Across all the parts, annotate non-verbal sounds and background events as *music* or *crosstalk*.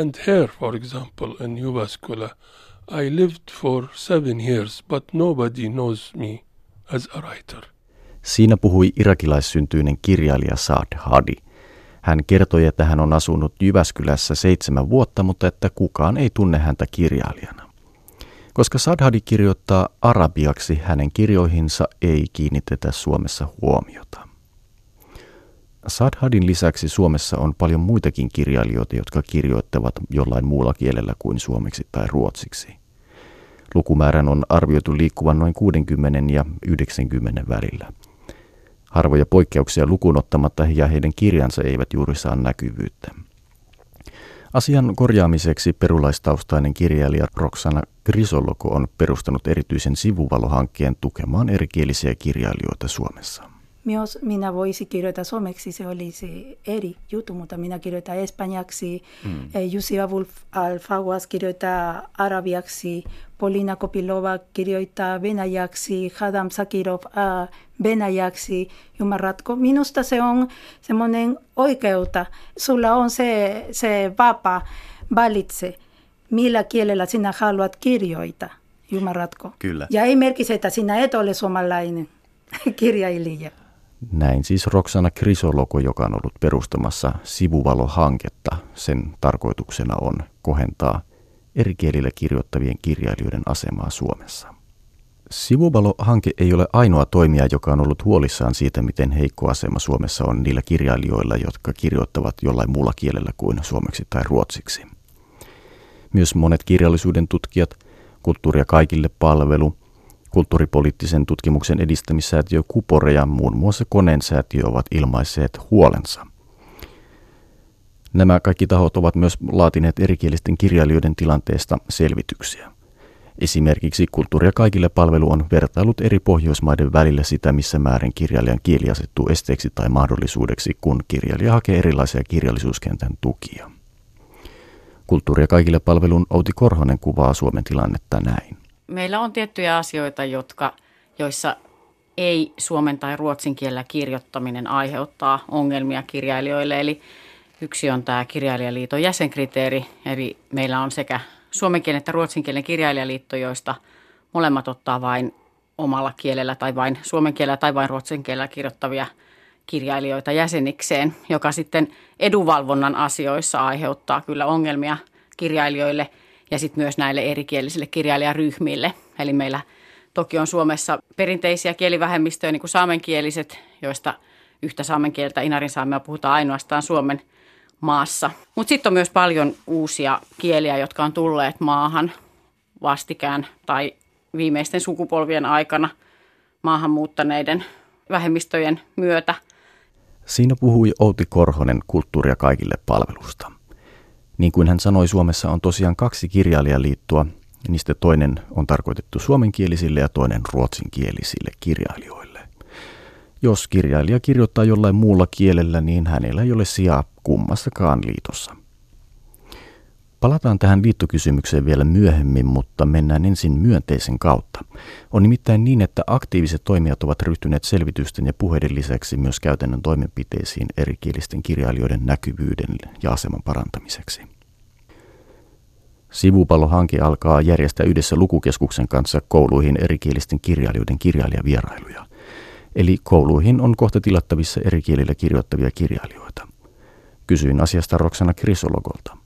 And here, for example, in Jyväskylä, I lived for seven years, but nobody knows me as a writer. Siinä puhui irakilaissyntyinen kirjailija Saad Hadi. Hän kertoi, että hän on asunut Jyväskylässä seitsemän vuotta, mutta että kukaan ei tunne häntä kirjailijana. Koska Sadhadi kirjoittaa arabiaksi, hänen kirjoihinsa ei kiinnitetä Suomessa huomiota. Sadhadin lisäksi Suomessa on paljon muitakin kirjailijoita, jotka kirjoittavat jollain muulla kielellä kuin suomeksi tai ruotsiksi. Lukumäärän on arvioitu liikkuvan noin 60 ja 90 välillä. Harvoja poikkeuksia lukunottamatta ja heidän kirjansa eivät juuri saa näkyvyyttä. Asian korjaamiseksi perulaistaustainen kirjailija Roksana Grisoloko on perustanut erityisen sivuvalohankkeen tukemaan erikielisiä kirjailijoita Suomessa. Myös minä voisin kirjoittaa suomeksi, se olisi eri juttu, mutta minä kirjoitan espanjaksi. Mm. Jussi Wolf Alfaguas kirjoittaa arabiaksi, Polina Kopilova kirjoittaa venäjäksi, Hadam Sakirov äh, venäjäksi. Ymmärrätkö? Minusta se on semmoinen oikeutta. Sulla on se, se vapaa valitse, millä kielellä sinä haluat kirjoittaa. Ymmärrätkö? Kyllä. Ja ei merkitse, että sinä et ole suomalainen *laughs* kirjailija. Näin siis Roksana Krisologo, joka on ollut perustamassa Sivuvalo-hanketta. Sen tarkoituksena on kohentaa eri kielillä kirjoittavien kirjailijoiden asemaa Suomessa. Sivuvalo-hanke ei ole ainoa toimija, joka on ollut huolissaan siitä, miten heikko asema Suomessa on niillä kirjailijoilla, jotka kirjoittavat jollain muulla kielellä kuin suomeksi tai ruotsiksi. Myös monet kirjallisuuden tutkijat, kulttuuria kaikille palvelu, kulttuuripoliittisen tutkimuksen edistämissäätiö Kupore ja muun muassa Koneen säätiö ovat ilmaisseet huolensa. Nämä kaikki tahot ovat myös laatineet erikielisten kirjailijoiden tilanteesta selvityksiä. Esimerkiksi Kulttuuria kaikille palvelu on vertailut eri Pohjoismaiden välillä sitä, missä määrin kirjailijan kieli asettuu esteeksi tai mahdollisuudeksi, kun kirjailija hakee erilaisia kirjallisuuskentän tukia. Kulttuuria kaikille palvelun Outi Korhonen kuvaa Suomen tilannetta näin. Meillä on tiettyjä asioita, jotka, joissa ei suomen tai ruotsin kielellä kirjoittaminen aiheuttaa ongelmia kirjailijoille. Eli yksi on tämä kirjailijaliiton jäsenkriteeri, eli meillä on sekä suomenkielen että ruotsinkielen kirjailijaliitto, joista molemmat ottaa vain omalla kielellä tai vain suomen kielellä tai vain ruotsin kielellä kirjoittavia kirjailijoita jäsenikseen, joka sitten edunvalvonnan asioissa aiheuttaa kyllä ongelmia kirjailijoille ja sitten myös näille erikielisille kirjailijaryhmille. Eli meillä toki on Suomessa perinteisiä kielivähemmistöjä, niin kuin saamenkieliset, joista yhtä saamen kieltä inarin saamea puhutaan ainoastaan Suomen maassa. Mutta sitten on myös paljon uusia kieliä, jotka on tulleet maahan vastikään tai viimeisten sukupolvien aikana maahanmuuttaneiden vähemmistöjen myötä. Siinä puhui Outi Korhonen kulttuuria kaikille palvelusta. Niin kuin hän sanoi, Suomessa on tosiaan kaksi kirjailijaliittoa. Niistä toinen on tarkoitettu suomenkielisille ja toinen ruotsinkielisille kirjailijoille. Jos kirjailija kirjoittaa jollain muulla kielellä, niin hänellä ei ole sijaa kummassakaan liitossa. Palataan tähän liittokysymykseen vielä myöhemmin, mutta mennään ensin myönteisen kautta. On nimittäin niin, että aktiiviset toimijat ovat ryhtyneet selvitysten ja puheiden lisäksi myös käytännön toimenpiteisiin erikielisten kirjailijoiden näkyvyyden ja aseman parantamiseksi. Sivupallohanke alkaa järjestää yhdessä lukukeskuksen kanssa kouluihin erikielisten kirjailijoiden kirjailijavierailuja. Eli kouluihin on kohta tilattavissa eri kielillä kirjoittavia kirjailijoita. Kysyin asiasta Roksana Krisologolta.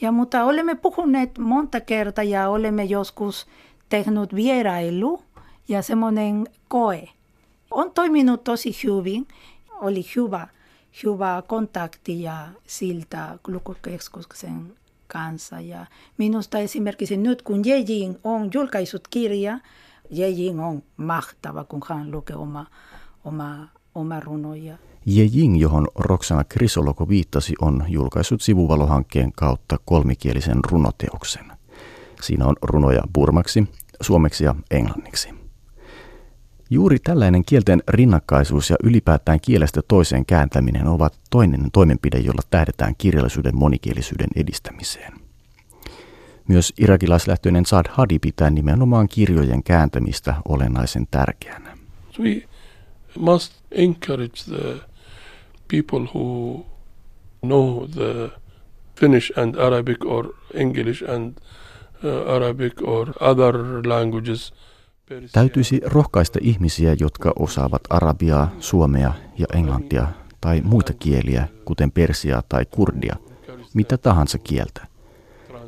Ja mutta olemme puhuneet monta kertaa ja olemme joskus tehnyt vierailu ja semmoinen koe. On toiminut tosi hyvin. Oli hyvä, hyvä kontakti ja siltä lukukeskuksen kanssa. Ja minusta esimerkiksi nyt, kun Jejin on julkaisut kirja, Jejin on mahtava, kun hän lukee oma, oma, oma runoja. Ye Jing, johon Roksana Krisologo viittasi, on julkaissut sivuvalohankkeen kautta kolmikielisen runoteoksen. Siinä on runoja burmaksi, suomeksi ja englanniksi. Juuri tällainen kielten rinnakkaisuus ja ylipäätään kielestä toiseen kääntäminen ovat toinen toimenpide, jolla tähdetään kirjallisuuden monikielisyyden edistämiseen. Myös irakilaislähtöinen Saad Hadi pitää nimenomaan kirjojen kääntämistä olennaisen tärkeänä. We must encourage the people who know the Finnish and Arabic or English and uh, Arabic or other languages. Täytyisi rohkaista ihmisiä, jotka osaavat arabiaa, suomea ja englantia tai muita kieliä, kuten persiaa tai kurdia, mitä tahansa kieltä.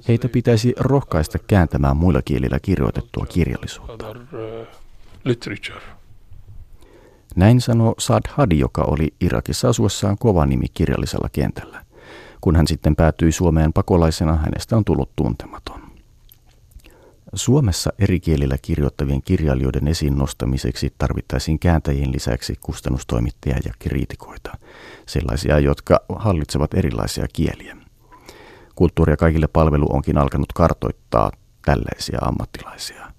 Heitä pitäisi rohkaista kääntämään muilla kielillä kirjoitettua kirjallisuutta. Näin sanoo Saad Hadi, joka oli Irakissa asuessaan kova nimi kirjallisella kentällä. Kun hän sitten päätyi Suomeen pakolaisena, hänestä on tullut tuntematon. Suomessa eri kielillä kirjoittavien kirjailijoiden esiin nostamiseksi tarvittaisiin kääntäjien lisäksi kustannustoimittajia ja kriitikoita, sellaisia, jotka hallitsevat erilaisia kieliä. Kulttuuria kaikille palvelu onkin alkanut kartoittaa tällaisia ammattilaisia.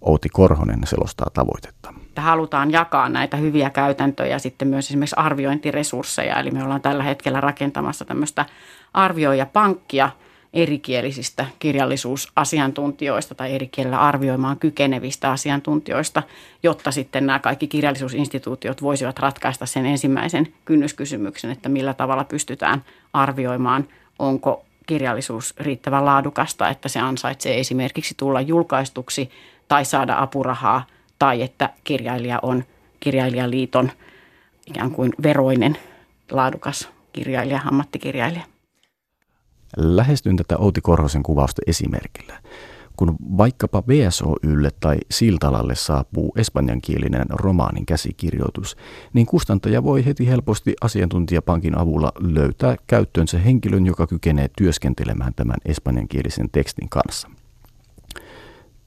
Outi Korhonen selostaa tavoitetta. Halutaan jakaa näitä hyviä käytäntöjä sitten myös esimerkiksi arviointiresursseja. Eli me ollaan tällä hetkellä rakentamassa tämmöistä arvioijapankkia erikielisistä kirjallisuusasiantuntijoista tai eri kielellä arvioimaan kykenevistä asiantuntijoista, jotta sitten nämä kaikki kirjallisuusinstituutiot voisivat ratkaista sen ensimmäisen kynnyskysymyksen, että millä tavalla pystytään arvioimaan, onko kirjallisuus riittävän laadukasta, että se ansaitsee esimerkiksi tulla julkaistuksi tai saada apurahaa tai että kirjailija on kirjailijaliiton ikään kuin veroinen laadukas kirjailija, ammattikirjailija. Lähestyn tätä Outi Korhosen kuvausta esimerkillä. Kun vaikkapa VSOYlle tai Siltalalle saapuu espanjankielinen romaanin käsikirjoitus, niin kustantaja voi heti helposti asiantuntijapankin avulla löytää käyttöönsä henkilön, joka kykenee työskentelemään tämän espanjankielisen tekstin kanssa.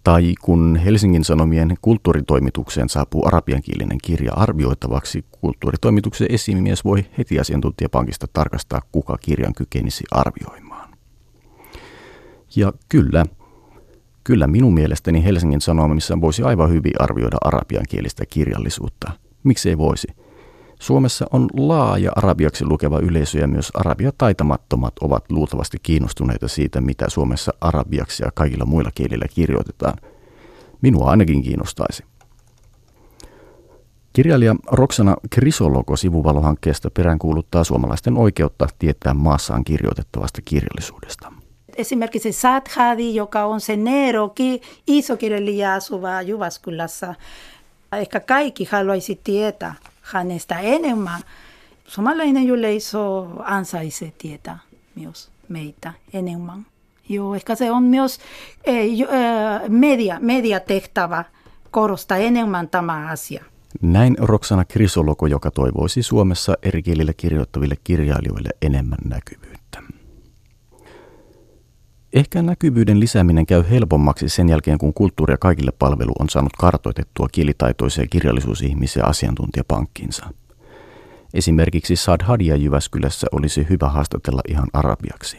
Tai kun Helsingin Sanomien kulttuuritoimitukseen saapuu arabiankielinen kirja arvioitavaksi, kulttuuritoimituksen esimies voi heti asiantuntijapankista tarkastaa, kuka kirjan kykenisi arvioimaan. Ja kyllä, Kyllä minun mielestäni Helsingin Sanomissa voisi aivan hyvin arvioida arabiankielistä kirjallisuutta. Miksei voisi? Suomessa on laaja arabiaksi lukeva yleisö ja myös arabia taitamattomat ovat luultavasti kiinnostuneita siitä, mitä Suomessa arabiaksi ja kaikilla muilla kielillä kirjoitetaan. Minua ainakin kiinnostaisi. Kirjailija Roksana Krisologo sivuvalohankkeesta peräänkuuluttaa suomalaisten oikeutta tietää maassaan kirjoitettavasta kirjallisuudesta esimerkiksi Sathadi, joka on se Nero, isokirjailija asuva Jyväskylässä. Ehkä kaikki haluaisi tietää hänestä enemmän. Suomalainen yleisö ansaitsee tietää myös meitä enemmän. Joo, ehkä se on myös eh, media, mediatehtävä korostaa enemmän tämä asia. Näin Roksana Krisologo, joka toivoisi Suomessa eri kielillä kirjoittaville kirjailijoille enemmän näkyvyyttä. Ehkä näkyvyyden lisääminen käy helpommaksi sen jälkeen, kun kulttuuria kaikille palvelu on saanut kartoitettua kielitaitoisia kirjallisuusihmisiä asiantuntijapankkiinsa. Esimerkiksi Saad Hadia Jyväskylässä olisi hyvä haastatella ihan arabiaksi.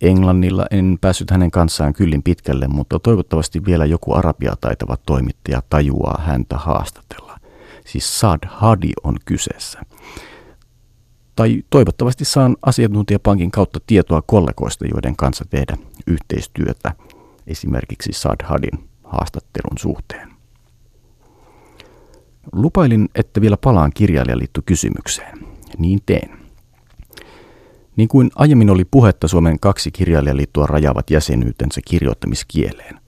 Englannilla en päässyt hänen kanssaan kyllin pitkälle, mutta toivottavasti vielä joku arabia taitava toimittaja tajuaa häntä haastatella. Siis Saad Hadi on kyseessä tai toivottavasti saan asiantuntijapankin kautta tietoa kollegoista, joiden kanssa tehdä yhteistyötä esimerkiksi Sadhadin haastattelun suhteen. Lupailin, että vielä palaan kysymykseen. Niin teen. Niin kuin aiemmin oli puhetta Suomen kaksi kirjailijaliittoa rajaavat jäsenyytensä kirjoittamiskieleen.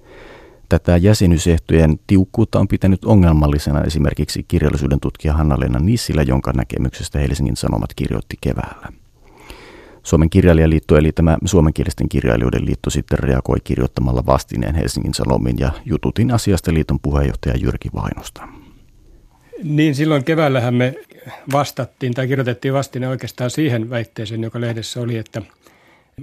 Tätä jäsenyysehtojen tiukkuutta on pitänyt ongelmallisena esimerkiksi kirjallisuuden tutkija Hanna-Leena Nissilä, jonka näkemyksestä Helsingin Sanomat kirjoitti keväällä. Suomen kirjailijaliitto eli tämä suomenkielisten kirjailijoiden liitto sitten reagoi kirjoittamalla vastineen Helsingin Sanomin ja jututin asiasta liiton puheenjohtaja Jyrki Vainosta. Niin silloin keväällähän me vastattiin tai kirjoitettiin vastine oikeastaan siihen väitteeseen, joka lehdessä oli, että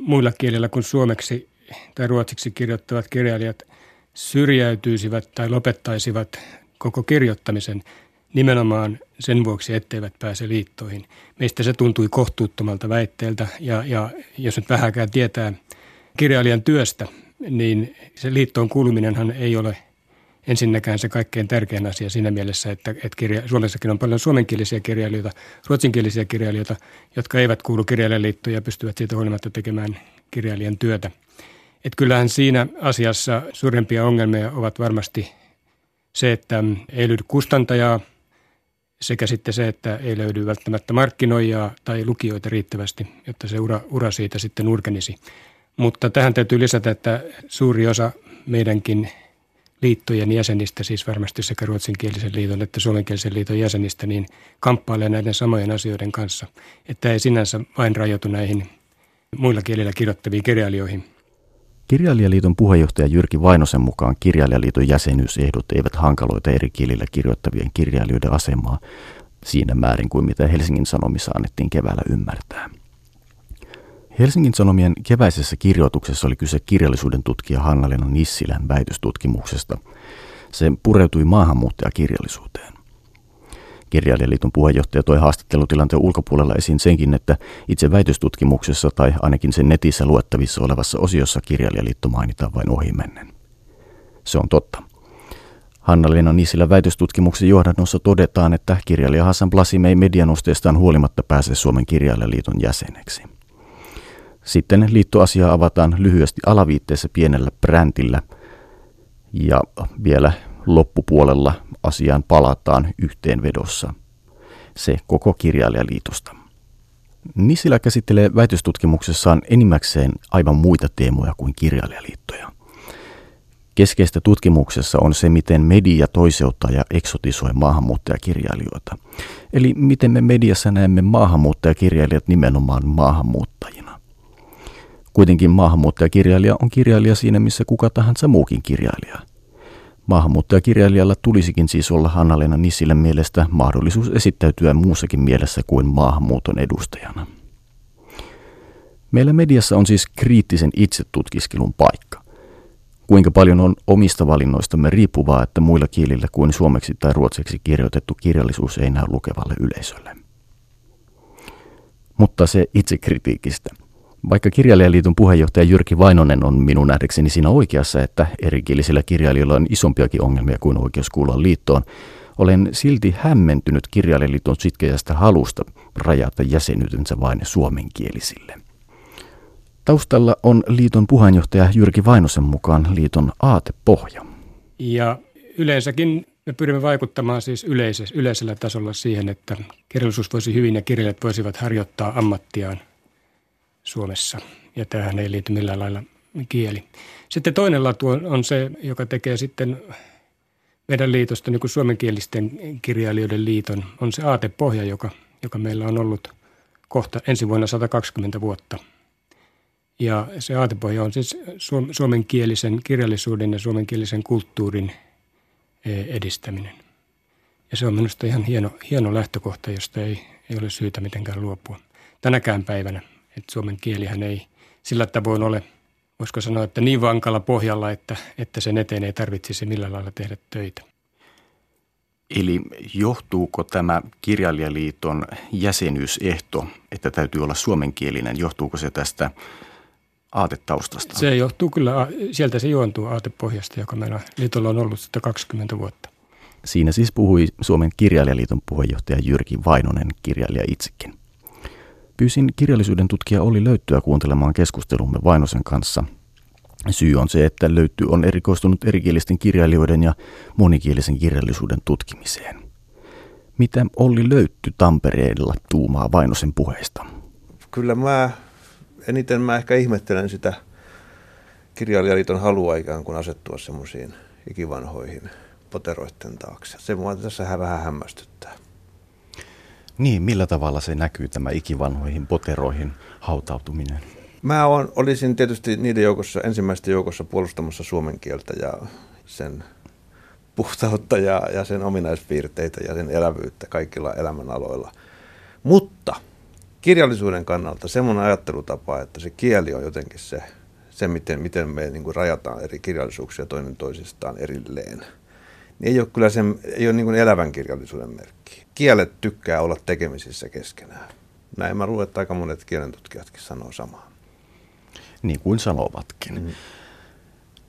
muilla kielillä kuin suomeksi tai ruotsiksi kirjoittavat kirjailijat syrjäytyisivät tai lopettaisivat koko kirjoittamisen nimenomaan sen vuoksi, etteivät pääse liittoihin. Meistä se tuntui kohtuuttomalta väitteeltä ja, ja jos nyt vähäkään tietää kirjailijan työstä, niin se liittoon kuuluminenhan ei ole ensinnäkään se kaikkein tärkein asia siinä mielessä, että, että kirja, Suomessakin on paljon suomenkielisiä kirjailijoita, ruotsinkielisiä kirjailijoita, jotka eivät kuulu kirjailijaliittoon ja pystyvät siitä huolimatta tekemään kirjailijan työtä. Että kyllähän siinä asiassa suurempia ongelmia ovat varmasti se, että ei löydy kustantajaa sekä sitten se, että ei löydy välttämättä markkinoijaa tai lukijoita riittävästi, jotta se ura, ura siitä sitten urkenisi. Mutta tähän täytyy lisätä, että suuri osa meidänkin liittojen jäsenistä, siis varmasti sekä ruotsinkielisen liiton että suomenkielisen liiton jäsenistä, niin kamppailee näiden samojen asioiden kanssa. Että ei sinänsä vain rajoitu näihin muilla kielillä kirjoittaviin kirjailijoihin. Kirjailijaliiton puheenjohtaja Jyrki Vainosen mukaan Kirjailijaliiton jäsenyysehdot eivät hankaloita eri kielillä kirjoittavien kirjailijoiden asemaa siinä määrin kuin mitä Helsingin Sanomissa annettiin keväällä ymmärtää. Helsingin Sanomien keväisessä kirjoituksessa oli kyse kirjallisuuden tutkija Hanna-Leena Nissilän väitöstutkimuksesta. Se pureutui maahanmuuttajakirjallisuuteen. Kirjailijaliiton puheenjohtaja toi haastattelutilanteen ulkopuolella esiin senkin, että itse väitöstutkimuksessa tai ainakin sen netissä luettavissa olevassa osiossa Kirjailijaliitto mainitaan vain ohimennen. Se on totta. Hanna-Leena Nissilän väitöstutkimuksen johdannossa todetaan, että kirjailija Hassan Blasim ei medianosteestaan huolimatta pääse Suomen kirjailijaliiton jäseneksi. Sitten liittoasia avataan lyhyesti alaviitteessä pienellä bräntillä ja vielä loppupuolella asiaan palataan yhteenvedossa. Se koko kirjailijaliitosta. Nissilä käsittelee väitöstutkimuksessaan enimmäkseen aivan muita teemoja kuin kirjailijaliittoja. Keskeistä tutkimuksessa on se, miten media toiseuttaa ja eksotisoi maahanmuuttajakirjailijoita. Eli miten me mediassa näemme maahanmuuttajakirjailijat nimenomaan maahanmuuttajina. Kuitenkin maahanmuuttajakirjailija on kirjailija siinä, missä kuka tahansa muukin kirjailija – Maahanmuuttajakirjailijalla tulisikin siis olla Hanna-Leena Nissilän mielestä mahdollisuus esittäytyä muussakin mielessä kuin maahanmuuton edustajana. Meillä mediassa on siis kriittisen itsetutkiskelun paikka. Kuinka paljon on omista valinnoistamme riippuvaa, että muilla kielillä kuin suomeksi tai ruotsiksi kirjoitettu kirjallisuus ei näy lukevalle yleisölle. Mutta se itsekritiikistä – vaikka Kirjailijaliiton puheenjohtaja Jyrki Vainonen on minun nähdäkseni siinä oikeassa, että erikielisillä kirjailijoilla on isompiakin ongelmia kuin oikeus kuulla liittoon, olen silti hämmentynyt Kirjailijaliiton sitkeästä halusta rajata jäsenyytensä vain suomenkielisille. Taustalla on liiton puheenjohtaja Jyrki Vainosen mukaan liiton aatepohja. Ja yleensäkin me pyrimme vaikuttamaan siis yleisellä, yleisellä tasolla siihen, että kirjallisuus voisi hyvin ja kirjailijat voisivat harjoittaa ammattiaan – Suomessa. Ja tähän ei liity millään lailla kieli. Sitten toinen latu on se, joka tekee sitten meidän liitosta, niin kuin suomenkielisten kirjailijoiden liiton, on se aatepohja, joka, joka meillä on ollut kohta ensi vuonna 120 vuotta. Ja se aatepohja on siis suomenkielisen kirjallisuuden ja suomenkielisen kulttuurin e, edistäminen. Ja se on minusta ihan hieno, hieno lähtökohta, josta ei, ei ole syytä mitenkään luopua tänäkään päivänä. Että suomen kielihän ei sillä tavoin ole, voisiko sanoa, että niin vankalla pohjalla, että, että sen eteen ei tarvitsisi millään lailla tehdä töitä. Eli johtuuko tämä kirjailijaliiton jäsenyysehto, että täytyy olla suomenkielinen, johtuuko se tästä aatetaustasta? Se johtuu kyllä, sieltä se juontuu aatepohjasta, joka meillä liitolla on ollut 120 vuotta. Siinä siis puhui Suomen kirjailijaliiton puheenjohtaja Jyrki Vainonen, kirjailija itsekin. Pyysin kirjallisuuden tutkija Olli Löyttyä kuuntelemaan keskustelumme Vainosen kanssa. Syy on se, että Löytty on erikoistunut erikielisten kirjailijoiden ja monikielisen kirjallisuuden tutkimiseen. Mitä Olli Löytty Tampereella tuumaa Vainosen puheesta? Kyllä mä, eniten mä ehkä ihmettelen sitä kirjailijaliiton halua ikään kuin asettua semmoisiin ikivanhoihin poteroiden taakse. Se mua tässä vähän hämmästyttää. Niin, millä tavalla se näkyy tämä ikivanhoihin poteroihin hautautuminen? Mä on, olisin tietysti niiden joukossa, ensimmäisten joukossa puolustamassa suomen kieltä ja sen puhtautta ja, ja sen ominaispiirteitä ja sen elävyyttä kaikilla elämänaloilla. Mutta kirjallisuuden kannalta semmoinen ajattelutapa, että se kieli on jotenkin se, se miten, miten me niin kuin rajataan eri kirjallisuuksia toinen toisistaan erilleen, niin ei ole kyllä sen, ei ole niin kuin elävän kirjallisuuden merkki kielet tykkää olla tekemisissä keskenään. Näin mä luulen, että aika monet kielentutkijatkin sanoo samaa. Niin kuin sanovatkin. Mm.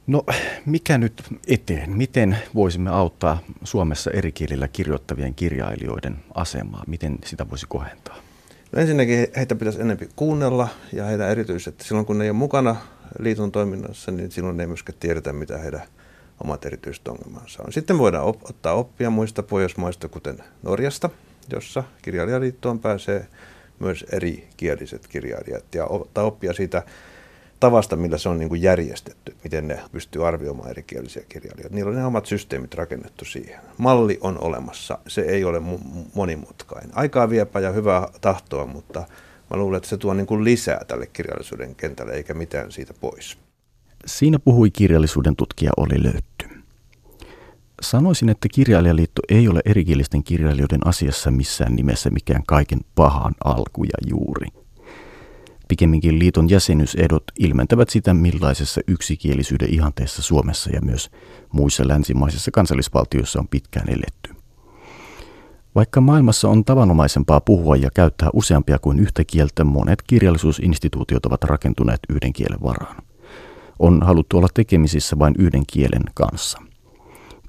No mikä nyt eteen? Miten voisimme auttaa Suomessa eri kielillä kirjoittavien kirjailijoiden asemaa? Miten sitä voisi kohentaa? No ensinnäkin heitä pitäisi enemmän kuunnella ja heidän erityisesti silloin kun ne ei ole mukana liiton toiminnassa, niin silloin ei myöskään tiedetä, mitä heidän omat erityiset ongelmansa on. Sitten voidaan op- ottaa oppia muista pohjoismaista, kuten Norjasta, jossa kirjailijaliittoon pääsee myös erikieliset kirjailijat ja ottaa oppia siitä tavasta, millä se on niin kuin järjestetty, miten ne pystyy arvioimaan erikielisiä kirjailijoita. Niillä on ne omat systeemit rakennettu siihen. Malli on olemassa, se ei ole monimutkainen. Aikaa viepä ja hyvää tahtoa, mutta mä luulen, että se tuo niin kuin lisää tälle kirjallisuuden kentälle, eikä mitään siitä pois. Siinä puhui kirjallisuuden tutkija Oli Löytty. Sanoisin, että kirjailijaliitto ei ole erikielisten kirjailijoiden asiassa missään nimessä mikään kaiken pahan alku ja juuri. Pikemminkin liiton jäsenyysedot ilmentävät sitä, millaisessa yksikielisyyden ihanteessa Suomessa ja myös muissa länsimaisissa kansallisvaltioissa on pitkään eletty. Vaikka maailmassa on tavanomaisempaa puhua ja käyttää useampia kuin yhtä kieltä, monet kirjallisuusinstituutiot ovat rakentuneet yhden kielen varaan. On haluttu olla tekemisissä vain yhden kielen kanssa –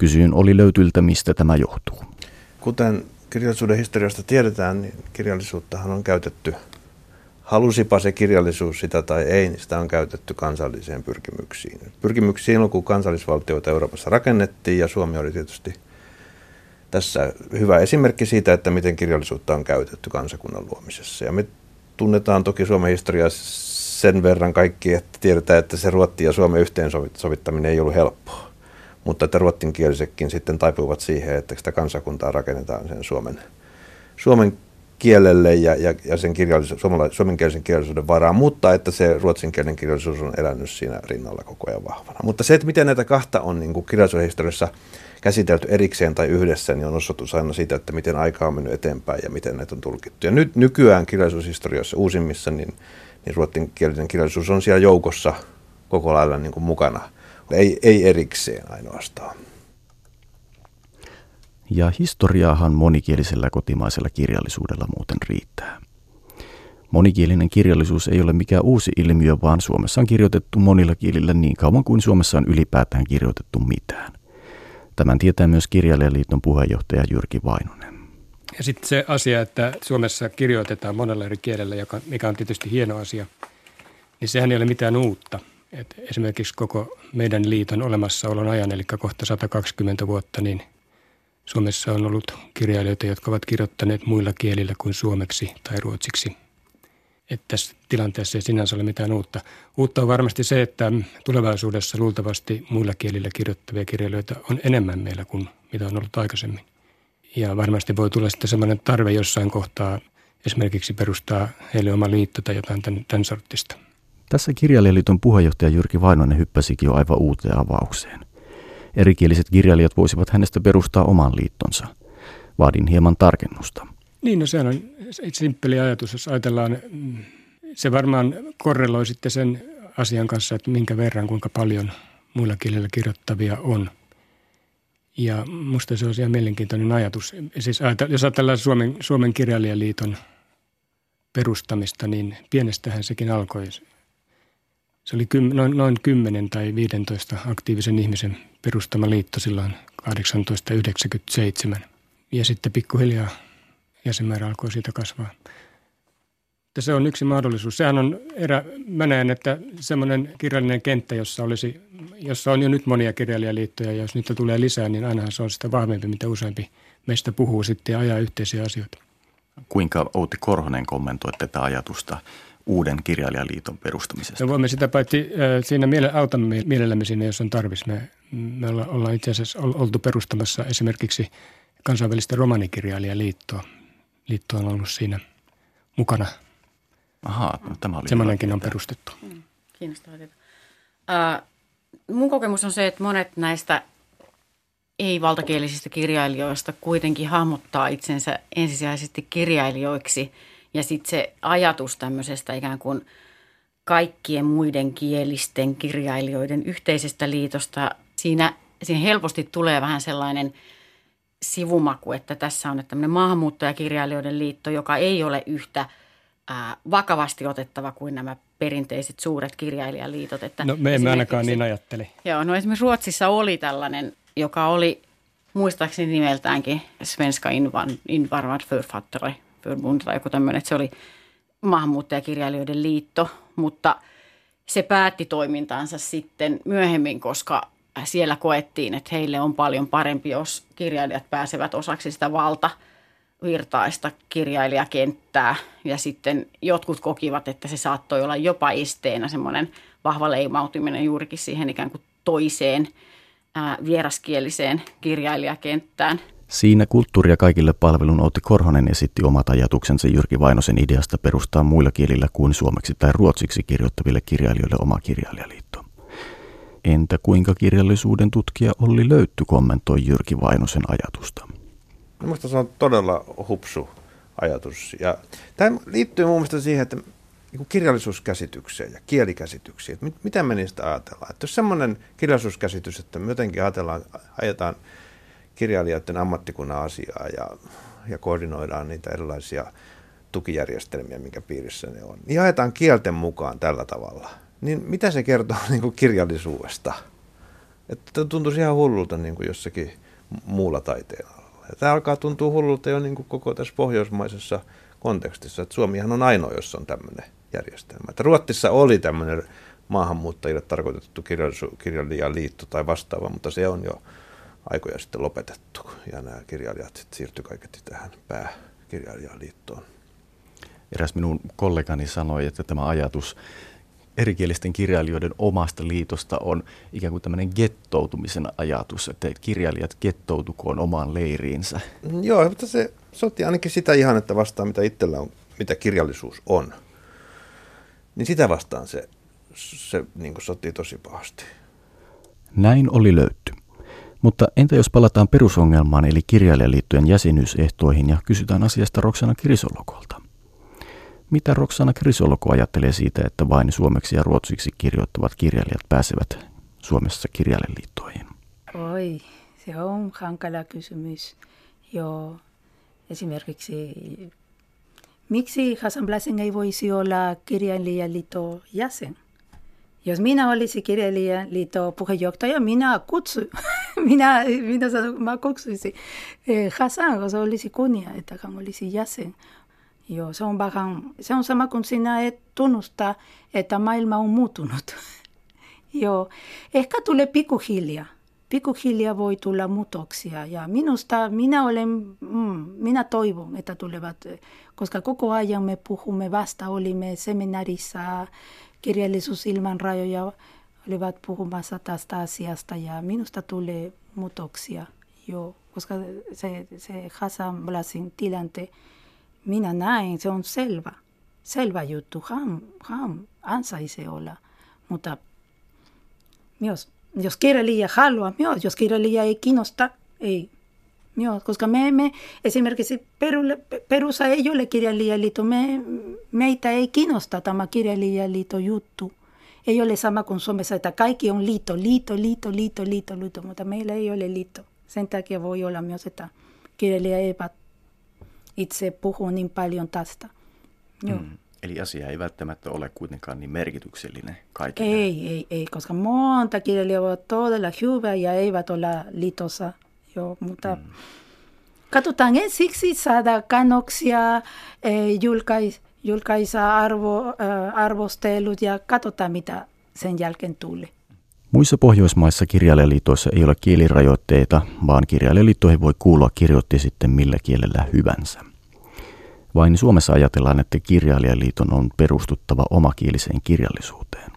Kysyin oli löytyltä, mistä tämä johtuu. Kuten kirjallisuuden historiasta tiedetään, niin kirjallisuuttahan on käytetty, halusipa se kirjallisuus sitä tai ei, niin sitä on käytetty kansalliseen pyrkimyksiin. Pyrkimyksiin kun kansallisvaltioita Euroopassa rakennettiin ja Suomi oli tietysti tässä hyvä esimerkki siitä, että miten kirjallisuutta on käytetty kansakunnan luomisessa. Ja me tunnetaan toki Suomen historiaa sen verran kaikki, että tiedetään, että se Ruotti ja Suomen yhteensovittaminen ei ollut helppoa mutta että ruotsinkielisetkin sitten taipuvat siihen, että sitä kansakuntaa rakennetaan sen suomen, suomen kielelle ja, ja, ja sen kirjallisu, suomenkielisen kirjallisuuden varaan, mutta että se ruotsinkielinen kirjallisuus on elänyt siinä rinnalla koko ajan vahvana. Mutta se, että miten näitä kahta on niin kuin kirjallisuuden historiassa käsitelty erikseen tai yhdessä, niin on osoitus aina siitä, että miten aika on mennyt eteenpäin ja miten näitä on tulkittu. Ja nyt nykyään kirjallisuushistoriassa uusimmissa, niin, niin ruotsinkielinen kirjallisuus on siellä joukossa koko lailla niin kuin mukana – ei, ei erikseen ainoastaan. Ja historiaahan monikielisellä kotimaisella kirjallisuudella muuten riittää. Monikielinen kirjallisuus ei ole mikään uusi ilmiö, vaan Suomessa on kirjoitettu monilla kielillä niin kauan kuin Suomessa on ylipäätään kirjoitettu mitään. Tämän tietää myös Kirjailijaliiton puheenjohtaja Jyrki Vainonen. Ja sitten se asia, että Suomessa kirjoitetaan monella eri kielellä, mikä on tietysti hieno asia, niin sehän ei ole mitään uutta – et esimerkiksi koko meidän liiton olemassaolon ajan, eli kohta 120 vuotta, niin Suomessa on ollut kirjailijoita, jotka ovat kirjoittaneet muilla kielillä kuin suomeksi tai ruotsiksi. Että tässä tilanteessa ei sinänsä ole mitään uutta. Uutta on varmasti se, että tulevaisuudessa luultavasti muilla kielillä kirjoittavia kirjailijoita on enemmän meillä kuin mitä on ollut aikaisemmin. Ja varmasti voi tulla sitten sellainen tarve jossain kohtaa esimerkiksi perustaa heille oma liitto tai jotain tämän, tämän sortista. Tässä kirjailijaliiton puheenjohtaja Jyrki Vainonen hyppäsikin jo aivan uuteen avaukseen. Erikieliset kirjailijat voisivat hänestä perustaa oman liittonsa. Vaadin hieman tarkennusta. Niin, no se on simppeli ajatus, jos ajatellaan, mm, se varmaan korreloi sitten sen asian kanssa, että minkä verran, kuinka paljon muilla kielillä kirjoittavia on. Ja musta se on ihan mielenkiintoinen ajatus. Siis jos ajatellaan Suomen, Suomen kirjailijaliiton perustamista, niin pienestähän sekin alkoi. Se oli kym, noin, noin 10 tai 15 aktiivisen ihmisen perustama liitto silloin 1897. Ja sitten pikkuhiljaa jäsenmäärä alkoi siitä kasvaa. Että se on yksi mahdollisuus. Sehän on erä, mä näen, että semmoinen kirjallinen kenttä, jossa, olisi, jossa on jo nyt monia kirjailijaliittoja, ja jos niitä tulee lisää, niin ainahan se on sitä vahvempi, mitä useampi meistä puhuu sitten ja ajaa yhteisiä asioita. Kuinka Outi Korhonen kommentoi tätä ajatusta uuden kirjailijaliiton perustamisesta? No voimme sitä paitsi äh, siinä miele, autamme mielellämme siinä, jos on tarvis. Me, me ollaan itse asiassa oltu perustamassa esimerkiksi kansainvälistä romanikirjailijaliittoa. Liitto on ollut siinä mukana. Aha, no, tämä oli Semmoinenkin on perustettu. Mm, kiinnostavaa tieto. Uh, mun kokemus on se, että monet näistä ei-valtakielisistä kirjailijoista kuitenkin hahmottaa itsensä ensisijaisesti kirjailijoiksi – ja sitten se ajatus tämmöisestä ikään kuin kaikkien muiden kielisten kirjailijoiden yhteisestä liitosta, siinä, siinä helposti tulee vähän sellainen sivumaku, että tässä on tämmöinen maahanmuuttajakirjailijoiden liitto, joka ei ole yhtä ää, vakavasti otettava kuin nämä perinteiset suuret kirjailijaliitot. Että no me emme ainakaan niin ajatteli. Joo, no esimerkiksi Ruotsissa oli tällainen, joka oli muistaakseni nimeltäänkin Svenska Invandrarförfattare, Förbund tai joku tämmöinen, että se oli maahanmuuttajakirjailijoiden liitto, mutta se päätti toimintansa sitten myöhemmin, koska siellä koettiin, että heille on paljon parempi, jos kirjailijat pääsevät osaksi sitä valta virtaista kirjailijakenttää. Ja sitten jotkut kokivat, että se saattoi olla jopa esteenä semmoinen vahva leimautuminen juurikin siihen ikään kuin toiseen ää, vieraskieliseen kirjailijakenttään. Siinä kulttuuria kaikille palvelun Outi Korhonen esitti omat ajatuksensa Jyrki Vainosen ideasta perustaa muilla kielillä kuin suomeksi tai ruotsiksi kirjoittaville kirjailijoille oma kirjailijaliitto. Entä kuinka kirjallisuuden tutkija Olli Löytty kommentoi Jyrki Vainosen ajatusta? Minusta se on todella hupsu ajatus. Ja tämä liittyy mun mielestä siihen, että niin kirjallisuuskäsitykseen ja kielikäsityksiin. Että mit, mitä me niistä ajatellaan? Että jos semmoinen kirjallisuuskäsitys, että me jotenkin ajatellaan, ajetaan kirjailijoiden ammattikunnan asiaa ja, ja koordinoidaan niitä erilaisia tukijärjestelmiä, minkä piirissä ne on, niin ajetaan kielten mukaan tällä tavalla. Niin mitä se kertoo *laughs* niin kuin kirjallisuudesta? Että tuntuisi ihan hullulta niin kuin jossakin muulla taiteen alalla. Ja tämä alkaa tuntua hullulta jo niin kuin koko tässä pohjoismaisessa kontekstissa, että Suomihan on ainoa, jossa on tämmöinen järjestelmä. Että Ruotsissa oli tämmöinen maahanmuuttajille tarkoitettu kirjailijaliitto tai vastaava, mutta se on jo aikoja sitten lopetettu ja nämä kirjailijat sitten siirtyi kaiketi tähän pääkirjailijaliittoon. Eräs minun kollegani sanoi, että tämä ajatus erikielisten kirjailijoiden omasta liitosta on ikään kuin tämmöinen gettoutumisen ajatus, että kirjailijat gettoutukoon omaan leiriinsä. Joo, mutta se sotti ainakin sitä ihan, että vastaan mitä itsellä on, mitä kirjallisuus on. Niin sitä vastaan se, se niin sotii tosi pahasti. Näin oli löytty. Mutta entä jos palataan perusongelmaan eli kirjailijaliittojen jäsenyysehtoihin ja kysytään asiasta Roksana Krisolokolta? Mitä Roksana Krisoloko ajattelee siitä, että vain suomeksi ja ruotsiksi kirjoittavat kirjailijat pääsevät Suomessa kirjailijaliittoihin? Oi, se on hankala kysymys. Joo, esimerkiksi miksi Hassan Blasen ei voisi olla kirjailijaliiton jäsen? Jos minä olisin kirjailijaliiton puheenjohtaja, minä kutsu, minä, minä mä kutsuisin eh, Hassan, koska olisi kunnia, että hän olisi jäsen. Joo, se *laughs* on vähän, se on sama kuin sinä et tunnusta, että maailma on muuttunut. Joo, ehkä tulee pikkuhiljaa. Pikkuhiljaa voi tulla muutoksia ja minusta minä olen, mm, minä toivon, että tulevat, koska koko ajan me puhumme vasta, olimme seminaarissa, kirjallisuus ilman rajoja, olivat puhumassa tästä asiasta ja minusta tulee muutoksia. Joo, koska se, se Hassan Blasin tilante, minä näin, se on selvä. Selvä juttu, hän, hän ansaitsee olla. Mutta myös, jos kirjailija haluaa, myös jos kirjailija ei kiinnosta, ei. Myös, koska me, me esimerkiksi Perulle, Perussa ei ole kirjailijaliitto, me, meitä ei kiinnosta tämä kirjailijaliitto juttu. Ei ole sama kuin Suomessa, että kaikki on liitto, liitto, liitto, liitto, liitto, liitto, mutta meillä ei ole liitto. Sen takia voi olla myös, että kirjailija eivät itse puhuu niin paljon tästä. Joo. Mm. Eli asia ei välttämättä ole kuitenkaan niin merkityksellinen kaikille. Ei, ei, ei, koska monta kirjailijaa ovat todella hyvä ja eivät ole liitossa. Joo, mutta mm. katsotaan ensiksi saada kannoksia, eh, julkais, julkaisa arvo, äh, arvostelut ja katsotaan mitä sen jälkeen tuli. Muissa Pohjoismaissa kirjailijaliitoissa ei ole kielirajoitteita, vaan kirjailijaliittoihin voi kuulua kirjoitti sitten millä kielellä hyvänsä. Vain Suomessa ajatellaan, että kirjailijaliiton on perustuttava omakieliseen kirjallisuuteen.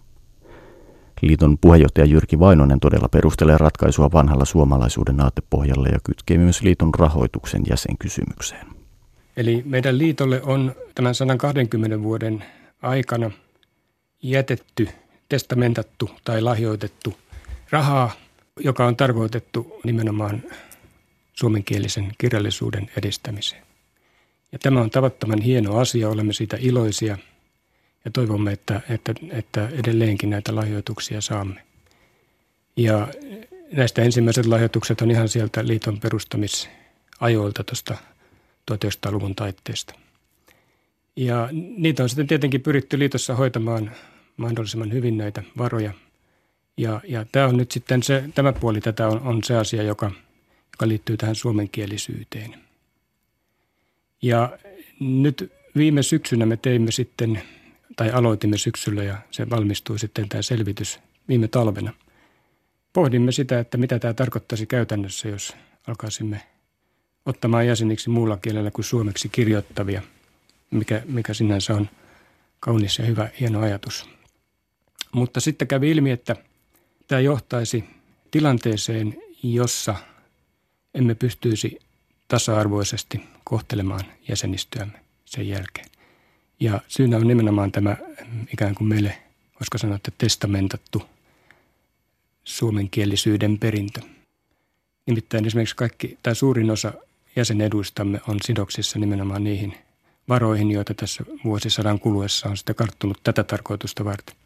Liiton puheenjohtaja Jyrki Vainonen todella perustelee ratkaisua vanhalla suomalaisuuden aatepohjalla ja kytkee myös liiton rahoituksen jäsenkysymykseen. Eli meidän liitolle on tämän 120 vuoden aikana jätetty testamentattu tai lahjoitettu rahaa, joka on tarkoitettu nimenomaan suomenkielisen kirjallisuuden edistämiseen. Ja tämä on tavattoman hieno asia, olemme siitä iloisia ja toivomme, että, että, että edelleenkin näitä lahjoituksia saamme. Ja näistä ensimmäiset lahjoitukset on ihan sieltä liiton perustamisajoilta tuosta 1900-luvun taitteesta. Ja niitä on sitten tietenkin pyritty liitossa hoitamaan mahdollisimman hyvin näitä varoja. Ja, ja tämä on nyt sitten se, tämä puoli tätä on, on se asia, joka, joka liittyy tähän suomenkielisyyteen. Ja nyt viime syksynä me teimme sitten, tai aloitimme syksyllä ja se valmistui sitten tämä selvitys viime talvena. pohdimme sitä, että mitä tämä tarkoittaisi käytännössä, jos alkaisimme ottamaan jäseniksi muulla kielellä kuin suomeksi kirjoittavia, mikä, mikä sinänsä on kaunis ja hyvä, hieno ajatus. Mutta sitten kävi ilmi, että tämä johtaisi tilanteeseen, jossa emme pystyisi tasa-arvoisesti kohtelemaan jäsenistöämme sen jälkeen. Ja syynä on nimenomaan tämä ikään kuin meille, voisiko sanoa, että testamentattu suomenkielisyyden perintö. Nimittäin esimerkiksi kaikki, tai suurin osa jäseneduistamme on sidoksissa nimenomaan niihin varoihin, joita tässä vuosisadan kuluessa on sitten karttunut tätä tarkoitusta varten.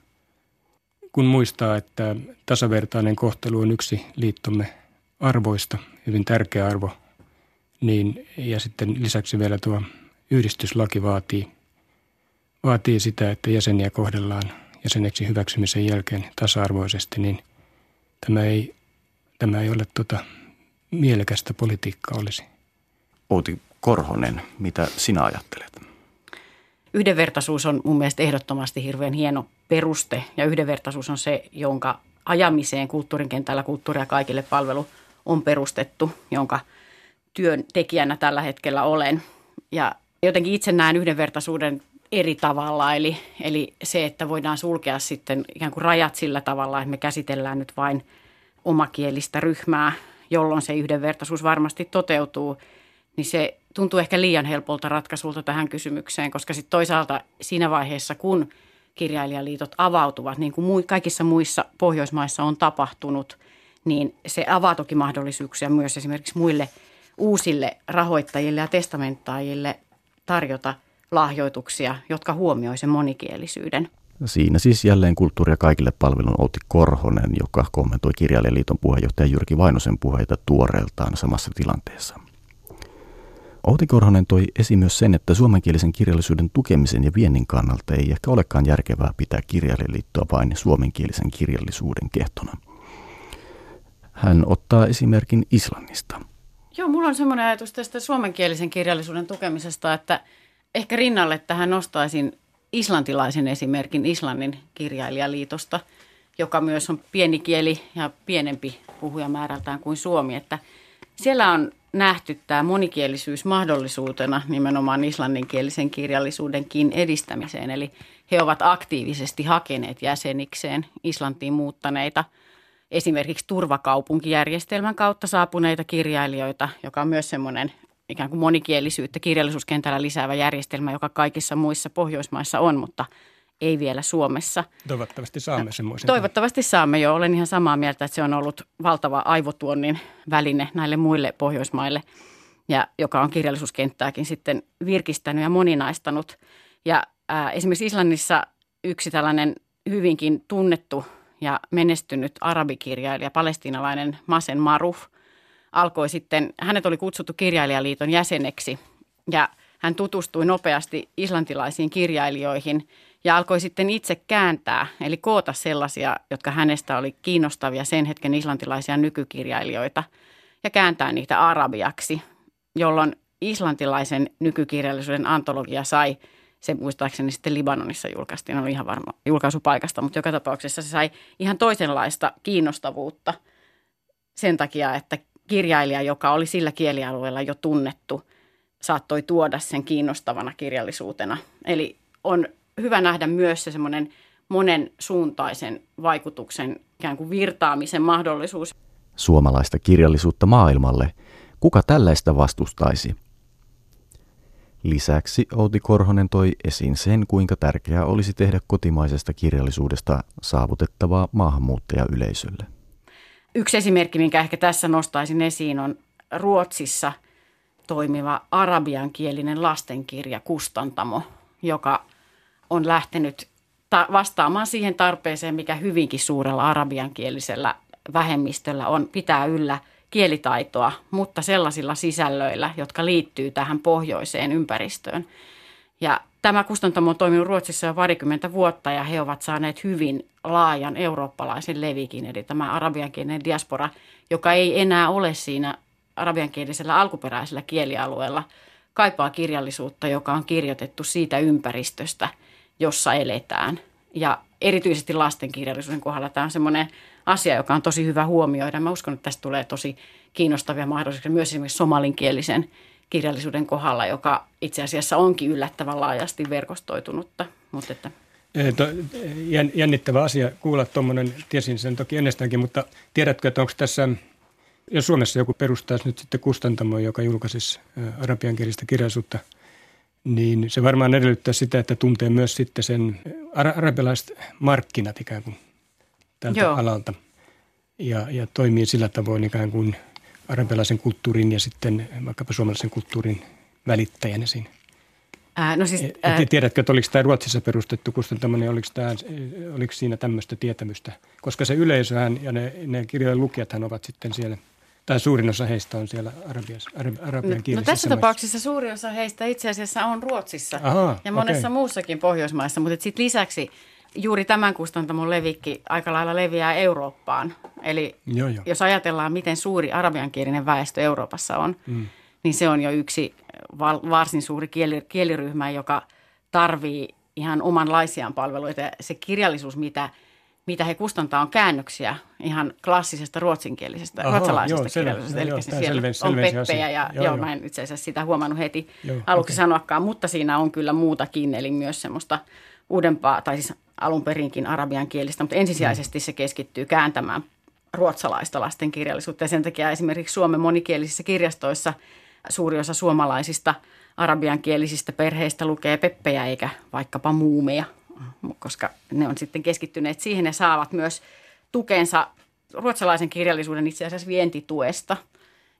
Kun muistaa, että tasavertainen kohtelu on yksi liittomme arvoista, hyvin tärkeä arvo, niin, ja sitten lisäksi vielä tuo yhdistyslaki vaatii, vaatii sitä, että jäseniä kohdellaan jäseneksi hyväksymisen jälkeen tasa-arvoisesti, niin tämä ei, tämä ei ole tuota mielekästä politiikkaa olisi. Outi Korhonen, mitä sinä ajattelet? Yhdenvertaisuus on mun mielestä ehdottomasti hirveän hieno peruste ja yhdenvertaisuus on se, jonka ajamiseen kulttuurin kentällä kulttuuria kaikille palvelu on perustettu, jonka työntekijänä tällä hetkellä olen. Ja jotenkin itse näen yhdenvertaisuuden eri tavalla, eli, eli se, että voidaan sulkea sitten ikään kuin rajat sillä tavalla, että me käsitellään nyt vain omakielistä ryhmää, jolloin se yhdenvertaisuus varmasti toteutuu, niin se tuntuu ehkä liian helpolta ratkaisulta tähän kysymykseen, koska sitten toisaalta siinä vaiheessa, kun kirjailijaliitot avautuvat, niin kuin kaikissa muissa Pohjoismaissa on tapahtunut, niin se avaa toki mahdollisuuksia myös esimerkiksi muille uusille rahoittajille ja testamenttaajille tarjota lahjoituksia, jotka huomioi sen monikielisyyden. Siinä siis jälleen kulttuuria kaikille palvelun Outi Korhonen, joka kommentoi Kirjailijaliiton puheenjohtaja Jyrki Vainosen puheita tuoreeltaan samassa tilanteessa. Outi Korhonen toi esiin myös sen, että suomenkielisen kirjallisuuden tukemisen ja viennin kannalta ei ehkä olekaan järkevää pitää kirjailijaliittoa vain suomenkielisen kirjallisuuden kehtona. Hän ottaa esimerkin Islannista. Joo, mulla on semmoinen ajatus tästä suomenkielisen kirjallisuuden tukemisesta, että ehkä rinnalle tähän nostaisin islantilaisen esimerkin Islannin kirjailijaliitosta, joka myös on pieni kieli ja pienempi puhujamäärältään kuin Suomi. Että siellä on nähty tämä monikielisyys mahdollisuutena nimenomaan islanninkielisen kirjallisuudenkin edistämiseen. Eli he ovat aktiivisesti hakeneet jäsenikseen Islantiin muuttaneita esimerkiksi turvakaupunkijärjestelmän kautta saapuneita kirjailijoita, joka on myös semmoinen ikään kuin monikielisyyttä kirjallisuuskentällä lisäävä järjestelmä, joka kaikissa muissa Pohjoismaissa on, mutta ei vielä Suomessa. Toivottavasti saamme semmoisen. Toivottavasti saamme jo. Olen ihan samaa mieltä, että se on ollut valtava aivotuonnin väline näille muille Pohjoismaille, ja joka on kirjallisuuskenttääkin sitten virkistänyt ja moninaistanut. Ja ää, esimerkiksi Islannissa yksi tällainen hyvinkin tunnettu ja menestynyt arabikirjailija, palestiinalainen Masen Maruf, alkoi sitten, hänet oli kutsuttu kirjailijaliiton jäseneksi ja hän tutustui nopeasti islantilaisiin kirjailijoihin ja alkoi sitten itse kääntää, eli koota sellaisia, jotka hänestä oli kiinnostavia sen hetken islantilaisia nykykirjailijoita ja kääntää niitä arabiaksi, jolloin islantilaisen nykykirjallisuuden antologia sai – se muistaakseni sitten Libanonissa julkaistiin, oli ihan varma julkaisupaikasta, mutta joka tapauksessa se sai ihan toisenlaista kiinnostavuutta sen takia, että kirjailija, joka oli sillä kielialueella jo tunnettu, saattoi tuoda sen kiinnostavana kirjallisuutena. Eli on hyvä nähdä myös se semmoinen monen suuntaisen vaikutuksen ikään kuin virtaamisen mahdollisuus. Suomalaista kirjallisuutta maailmalle. Kuka tällaista vastustaisi? Lisäksi Outi Korhonen toi esiin sen, kuinka tärkeää olisi tehdä kotimaisesta kirjallisuudesta saavutettavaa maahanmuuttajayleisölle. Yksi esimerkki, minkä ehkä tässä nostaisin esiin, on Ruotsissa toimiva arabiankielinen lastenkirja Kustantamo, joka on lähtenyt vastaamaan siihen tarpeeseen, mikä hyvinkin suurella arabiankielisellä vähemmistöllä on, pitää yllä – kielitaitoa, mutta sellaisilla sisällöillä, jotka liittyy tähän pohjoiseen ympäristöön. Ja tämä kustantamo on toiminut Ruotsissa jo parikymmentä vuotta ja he ovat saaneet hyvin laajan eurooppalaisen levikin, eli tämä arabiankielinen diaspora, joka ei enää ole siinä arabiankielisellä alkuperäisellä kielialueella, kaipaa kirjallisuutta, joka on kirjoitettu siitä ympäristöstä, jossa eletään. Ja erityisesti lastenkirjallisuuden kohdalla tämä on semmoinen asia, joka on tosi hyvä huomioida. Mä uskon, että tästä tulee tosi kiinnostavia mahdollisuuksia myös esimerkiksi somalinkielisen kirjallisuuden kohdalla, joka itse asiassa onkin yllättävän laajasti verkostoitunutta. Mutta että Jännittävä asia kuulla tuommoinen, tiesin sen toki ennestäänkin, mutta tiedätkö, että onko tässä, jos Suomessa joku perustaisi nyt sitten kustantamo, joka julkaisisi arabiankielistä kirjallisuutta, niin se varmaan edellyttää sitä, että tuntee myös sitten sen arabialaiset markkinat ikään kuin tältä Joo. alalta ja, ja toimii sillä tavoin ikään kuin arabialaisen kulttuurin ja sitten vaikkapa suomalaisen kulttuurin välittäjänä siinä. Ää, no siis, ää... Tiedätkö, että oliko tämä Ruotsissa perustettu kustantaminen, oliko, tämä, oliko siinä tämmöistä tietämystä? Koska se yleisöhän ja ne, ne kirjojen lukijathan ovat sitten siellä – tai suurin osa heistä on siellä arabias, arabian no, no tässä tapauksessa suurin osa heistä itse asiassa on Ruotsissa Aha, ja monessa okay. muussakin Pohjoismaissa, mutta sitten lisäksi juuri tämän kustantamon levikki aika lailla leviää Eurooppaan. Eli joo, joo. jos ajatellaan, miten suuri arabiankielinen väestö Euroopassa on, mm. niin se on jo yksi varsin suuri kieli, kieliryhmä, joka tarvii ihan omanlaisiaan palveluita. Se kirjallisuus, mitä, mitä he kustantaa, on käännöksiä ihan klassisesta ruotsinkielisestä, Aha, ruotsalaisesta joo, kirjallisuudesta. Eli joo, siellä selvensi, on peppejä ja joo, joo, mä en itse asiassa sitä huomannut heti joo, aluksi okay. sanoakaan, mutta siinä on kyllä muutakin, eli myös semmoista uudempaa, tai siis alun perinkin arabian kielistä, mutta ensisijaisesti mm. se keskittyy kääntämään ruotsalaista lasten kirjallisuutta. Ja sen takia esimerkiksi Suomen monikielisissä kirjastoissa suuri osa suomalaisista arabiankielisistä perheistä lukee peppejä eikä vaikkapa muumeja, koska ne on sitten keskittyneet siihen ja saavat myös tukensa ruotsalaisen kirjallisuuden itse asiassa vientituesta –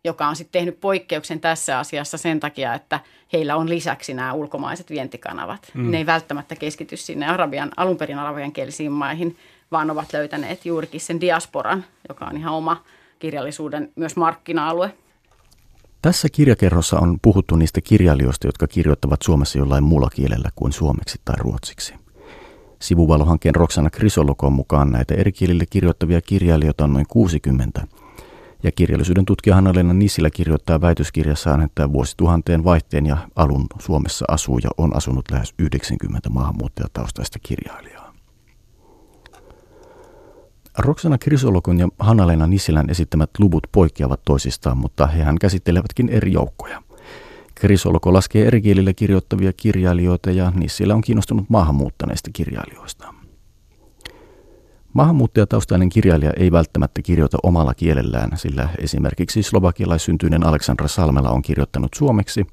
joka on sitten tehnyt poikkeuksen tässä asiassa sen takia, että heillä on lisäksi nämä ulkomaiset vientikanavat. Mm. Ne ei välttämättä keskity sinne arabian, alun perin arabiankielisiin maihin, vaan ovat löytäneet juurikin sen diasporan, joka on ihan oma kirjallisuuden myös markkina-alue. Tässä kirjakerrossa on puhuttu niistä kirjailijoista, jotka kirjoittavat Suomessa jollain muulla kielellä kuin suomeksi tai ruotsiksi. Sivuvalohankkeen Roksana Krisolokon mukaan näitä eri kielille kirjoittavia kirjailijoita on noin 60 – ja kirjallisuuden tutkija Hanna-Leena Nissilä kirjoittaa väitöskirjassaan, että vuosituhanteen vaihteen ja alun Suomessa asuu ja on asunut lähes 90 maahanmuuttajataustaista kirjailijaa. Roksana Krisolokon ja Hanna-Leena Nissilän esittämät luvut poikkeavat toisistaan, mutta hehän käsittelevätkin eri joukkoja. Krisoloko laskee eri kielillä kirjoittavia kirjailijoita ja Nissilä on kiinnostunut maahanmuuttaneista kirjailijoista. Maahanmuuttajataustainen kirjailija ei välttämättä kirjoita omalla kielellään, sillä esimerkiksi slovakialaissyntyinen Aleksandra Salmela on kirjoittanut suomeksi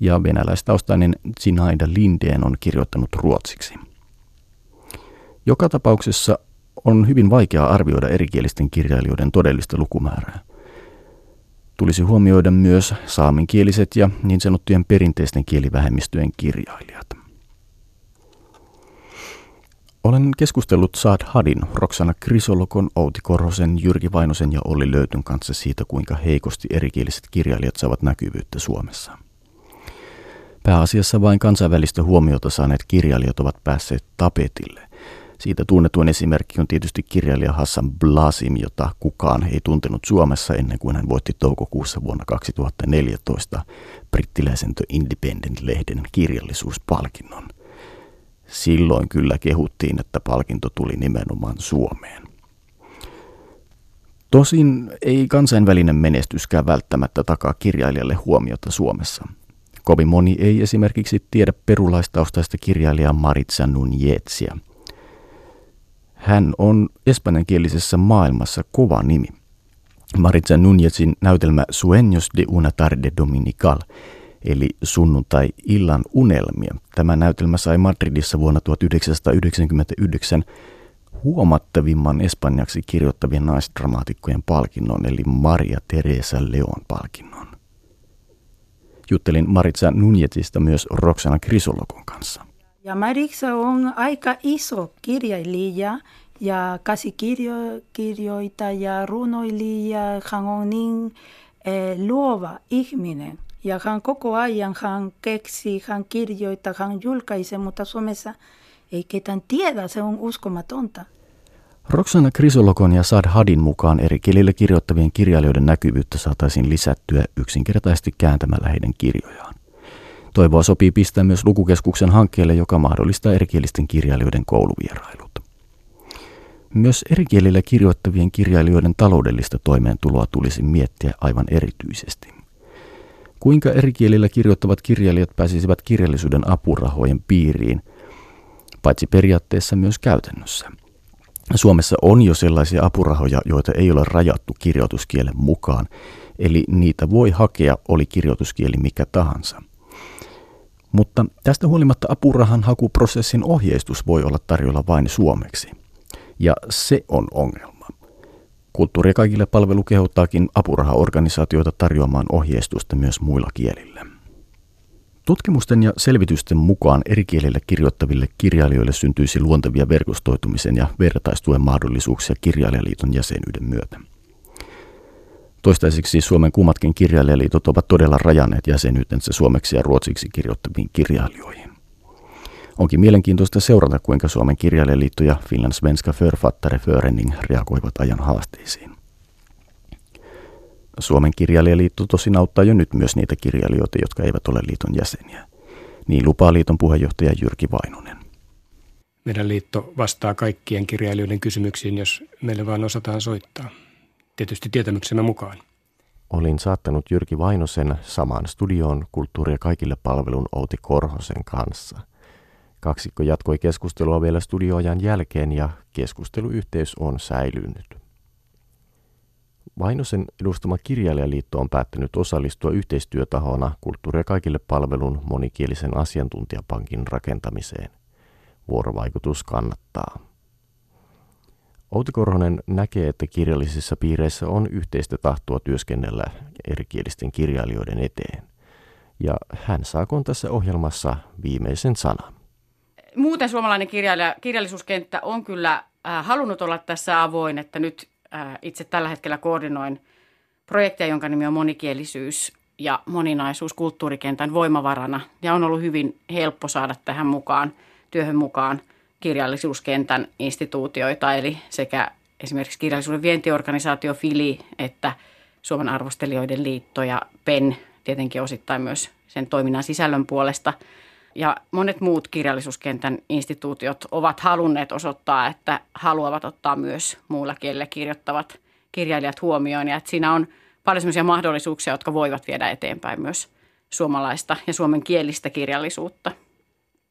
ja venäläistaustainen Zinaida Lindeen on kirjoittanut ruotsiksi. Joka tapauksessa on hyvin vaikea arvioida erikielisten kirjailijoiden todellista lukumäärää. Tulisi huomioida myös saamenkieliset ja niin sanottujen perinteisten kielivähemmistöjen kirjailijat. Olen keskustellut Saad Hadin, Roksana Krisolokon, Outi Korhosen, Jyrki Vainosen ja Olli Löytyn kanssa siitä, kuinka heikosti erikieliset kirjailijat saavat näkyvyyttä Suomessa. Pääasiassa vain kansainvälistä huomiota saaneet kirjailijat ovat päässeet tapetille. Siitä tunnetuin esimerkki on tietysti kirjailija Hassan Blasim, jota kukaan ei tuntenut Suomessa ennen kuin hän voitti toukokuussa vuonna 2014 brittiläisen The Independent-lehden kirjallisuuspalkinnon – Silloin kyllä kehuttiin, että palkinto tuli nimenomaan Suomeen. Tosin ei kansainvälinen menestyskään välttämättä takaa kirjailijalle huomiota Suomessa. Kovin moni ei esimerkiksi tiedä perulaistaustaista kirjailijaa Maritza Nunjetsiä. Hän on espanjankielisessä maailmassa kova nimi. Maritza Nunjetsin näytelmä Sueños de una tarde dominical – eli sunnuntai-illan unelmia. Tämä näytelmä sai Madridissa vuonna 1999 huomattavimman espanjaksi kirjoittavien naisdramaatikkojen palkinnon, eli Maria Teresa Leon palkinnon. Juttelin Maritsa Nunjetista myös Roxana Krisolokon kanssa. Ja Maritsa on aika iso kirjailija ja käsikirjoita ja runoilija. Hän on niin eh, luova ihminen. Ja hän koko ajan hän keksi, hän kirjoittaa, hän julkaisee, mutta Suomessa ei ketään tiedä, se on uskomatonta. Roksana Krisolokon ja Sad Hadin mukaan eri kielillä kirjoittavien kirjailijoiden näkyvyyttä saataisiin lisättyä yksinkertaisesti kääntämällä heidän kirjojaan. Toivoa sopii pistää myös lukukeskuksen hankkeelle, joka mahdollistaa erikielisten kirjailijoiden kouluvierailut. Myös eri kielillä kirjoittavien kirjailijoiden taloudellista toimeentuloa tulisi miettiä aivan erityisesti. Kuinka eri kielillä kirjoittavat kirjailijat pääsisivät kirjallisuuden apurahojen piiriin, paitsi periaatteessa myös käytännössä? Suomessa on jo sellaisia apurahoja, joita ei ole rajattu kirjoituskielen mukaan, eli niitä voi hakea, oli kirjoituskieli mikä tahansa. Mutta tästä huolimatta apurahan hakuprosessin ohjeistus voi olla tarjolla vain suomeksi. Ja se on ongelma. Kulttuuri kaikille palvelu kehottaakin apurahaorganisaatioita tarjoamaan ohjeistusta myös muilla kielillä. Tutkimusten ja selvitysten mukaan eri kielillä kirjoittaville kirjailijoille syntyisi luontevia verkostoitumisen ja vertaistuen mahdollisuuksia kirjailijaliiton jäsenyyden myötä. Toistaiseksi Suomen kummatkin kirjailijaliitot ovat todella rajanneet jäsenyytensä suomeksi ja ruotsiksi kirjoittaviin kirjailijoihin. Onkin mielenkiintoista seurata, kuinka Suomen kirjailijaliitto ja Finland Svenska Författare Förening reagoivat ajan haasteisiin. Suomen kirjailijaliitto tosin auttaa jo nyt myös niitä kirjailijoita, jotka eivät ole liiton jäseniä. Niin lupaa liiton puheenjohtaja Jyrki Vainonen. Meidän liitto vastaa kaikkien kirjailijoiden kysymyksiin, jos meille vain osataan soittaa. Tietysti tietämyksemme mukaan. Olin saattanut Jyrki Vainosen samaan studioon kulttuuria kaikille palvelun Outi Korhosen kanssa. Kaksikko jatkoi keskustelua vielä studioajan jälkeen ja keskusteluyhteys on säilynyt. Vainosen edustama kirjailijaliitto on päättänyt osallistua yhteistyötahona Kulttuuria kaikille palvelun monikielisen asiantuntijapankin rakentamiseen. Vuorovaikutus kannattaa. Outi Korhonen näkee, että kirjallisissa piireissä on yhteistä tahtoa työskennellä erikielisten kirjailijoiden eteen. Ja hän saakoon tässä ohjelmassa viimeisen sanan. Muuten suomalainen kirjailija, kirjallisuuskenttä on kyllä äh, halunnut olla tässä avoin, että nyt itse tällä hetkellä koordinoin projekteja, jonka nimi on monikielisyys ja moninaisuus kulttuurikentän voimavarana. Ja on ollut hyvin helppo saada tähän mukaan, työhön mukaan kirjallisuuskentän instituutioita, eli sekä esimerkiksi kirjallisuuden vientiorganisaatio FILI, että Suomen arvostelijoiden liitto ja PEN tietenkin osittain myös sen toiminnan sisällön puolesta – ja monet muut kirjallisuuskentän instituutiot ovat halunneet osoittaa, että haluavat ottaa myös muulla kielellä kirjoittavat kirjailijat huomioon. Ja että siinä on paljon sellaisia mahdollisuuksia, jotka voivat viedä eteenpäin myös suomalaista ja suomen kielistä kirjallisuutta.